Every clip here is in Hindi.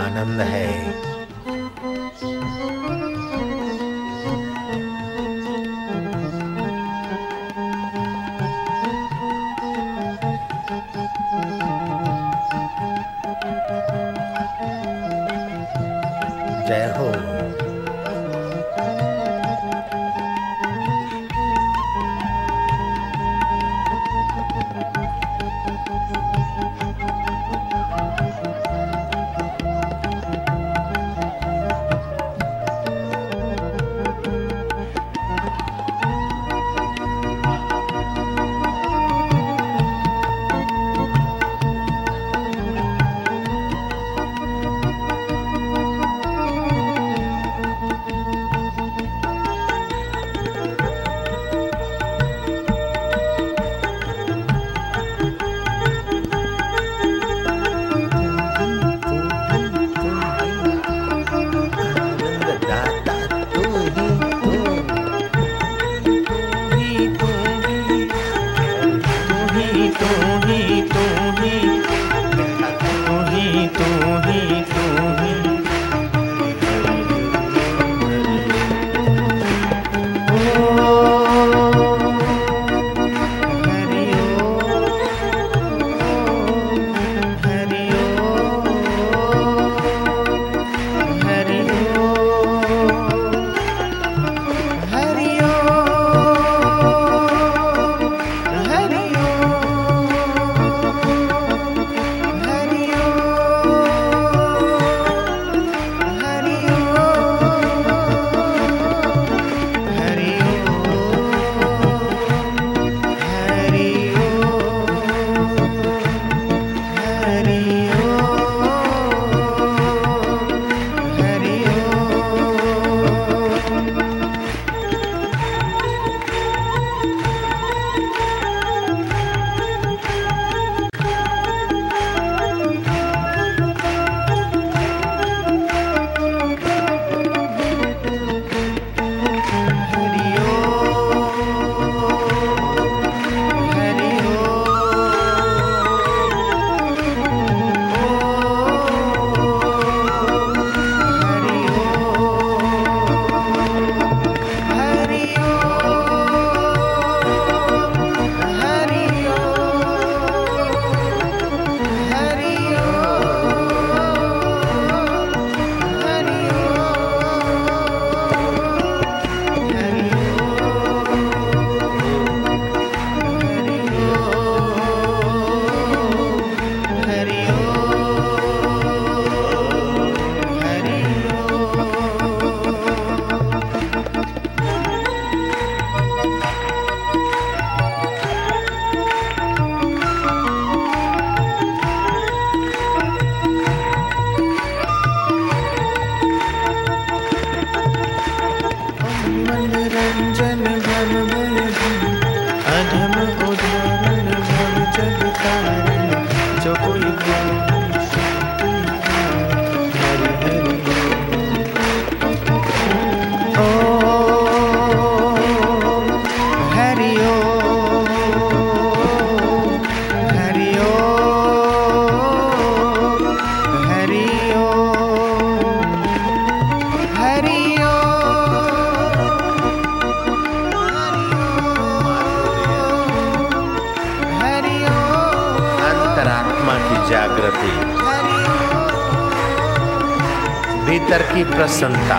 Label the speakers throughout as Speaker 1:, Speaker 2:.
Speaker 1: आनंद है। भीतर की प्रसन्नता।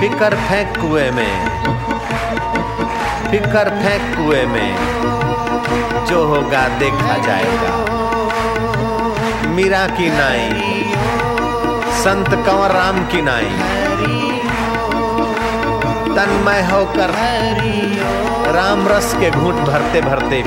Speaker 1: फिकर फेंक कुएँ में। फिकर फेंक कुएँ में जो होगा देखा जाएगा। मीरा की नाई, संत कंवर राम की नाई। तन्मय होकर राम रस के घूंट भरते भरते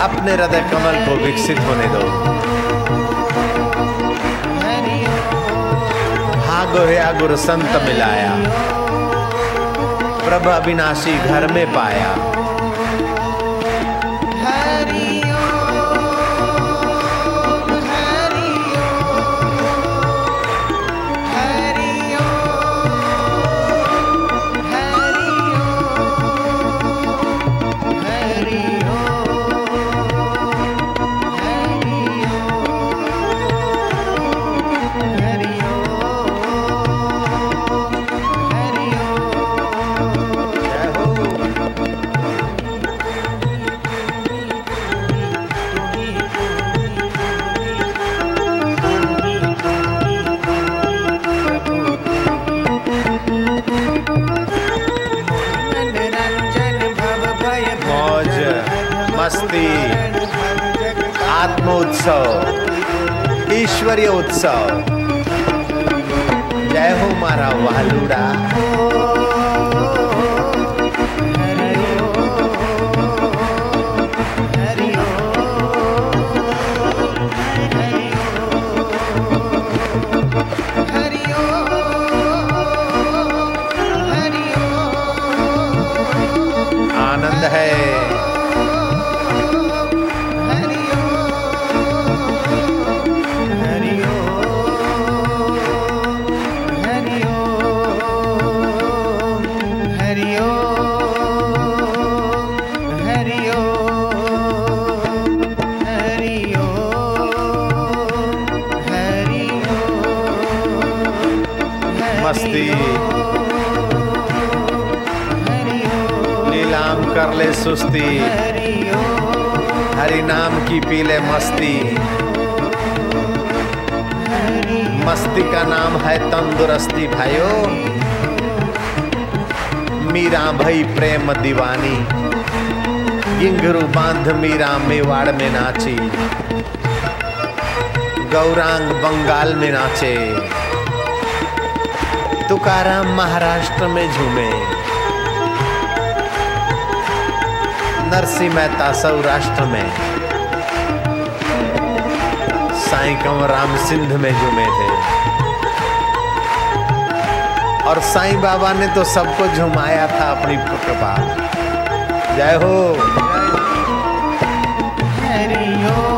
Speaker 1: अपने हृदय कमल को विकसित होने दो। हागो हे गुरु संत मिलाया। प्रभ अविनाशी घर में पाया। ईश्वरीय उत्सव। जय हो मारा वालुड़ा कर ले सुस्ती। हरि नाम की पी ले मस्ती। मस्ती का नाम है तंदुरुस्ती भाइयों। मीरा भई प्रेम दीवानी। गिंगरू बाँध मीरा मेवाड़ में नाची। गौरांग बंगाल में नाचे। तुकाराम महाराष्ट्र में झूमे। नरसिंह मेहता सौराष्ट्र में। साई साईं कंवराम सिंध में झूमे थे। और साईं बाबा ने तो सबको झुमाया था अपनी कृपा। जय हो। आनंद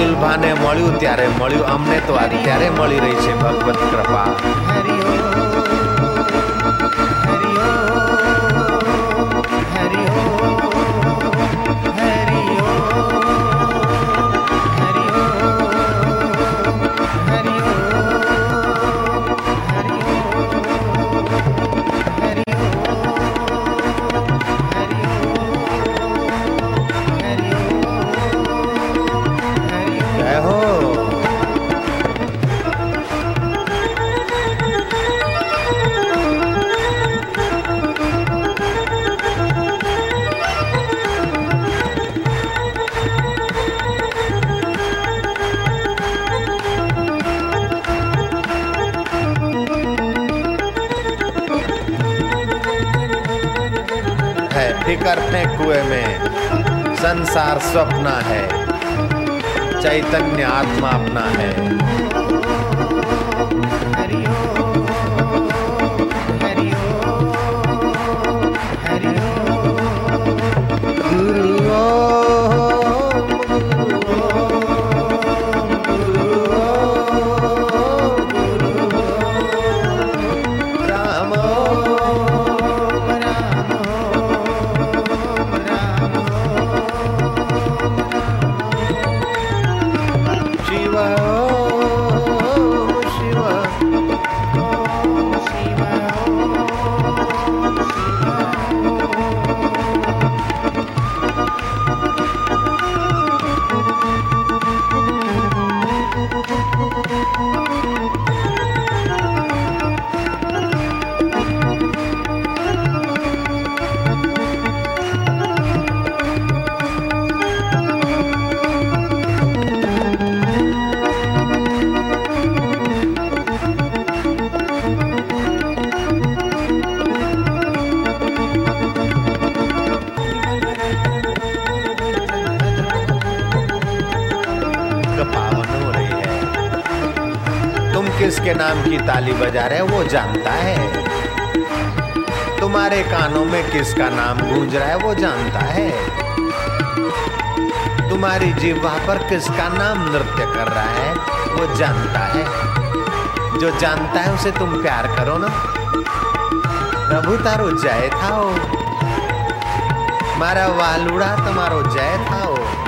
Speaker 1: સુલભાને મળ્યું ત્યારે મળ્યું અમને તો અત્યારે મળી રહી છે ભગવત કૃપા. फिकर फेंक कुएँ में। संसार स्वप्न है। चैतन्य आत्मा अपना है।
Speaker 2: किसके नाम की ताली बजा रहे वो जानता है तुम्हारे कानों में किसका नाम गूंज रहा है वो जानता है तुम्हारी जीवा पर किसका नाम नृत्य कर रहा है वो जानता है जो जानता है उसे तुम प्यार करो ना પ્રભુ તારો જય થાઓ મારા વાલુડા તમારો જય થાઓ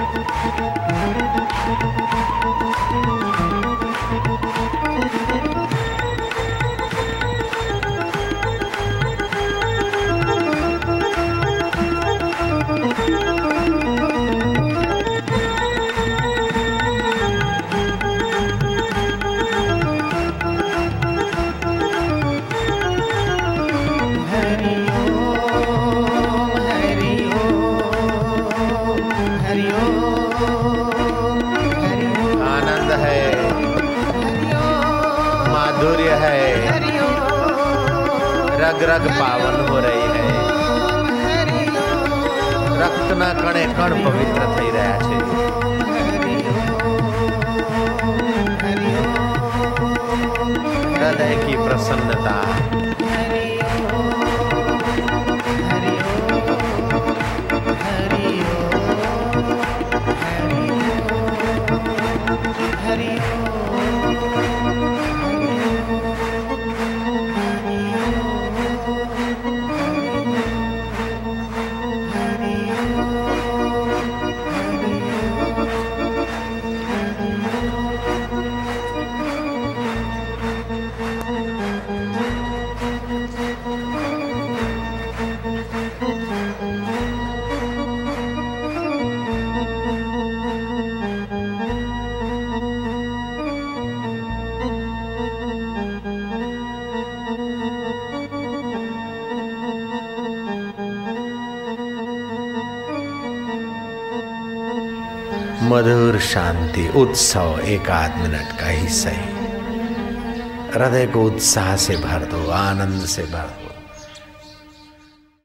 Speaker 2: रग रग पावन हो रही है રક્તના કણે કણ પવિત્ર થઈ રહ્યા છે હૃદય કી પ્રસન્નતા मधुर शांति, उत्सव एक आध मिनट का ही सही। हृदय को उत्साह से भर दो, आनंद से भर दो।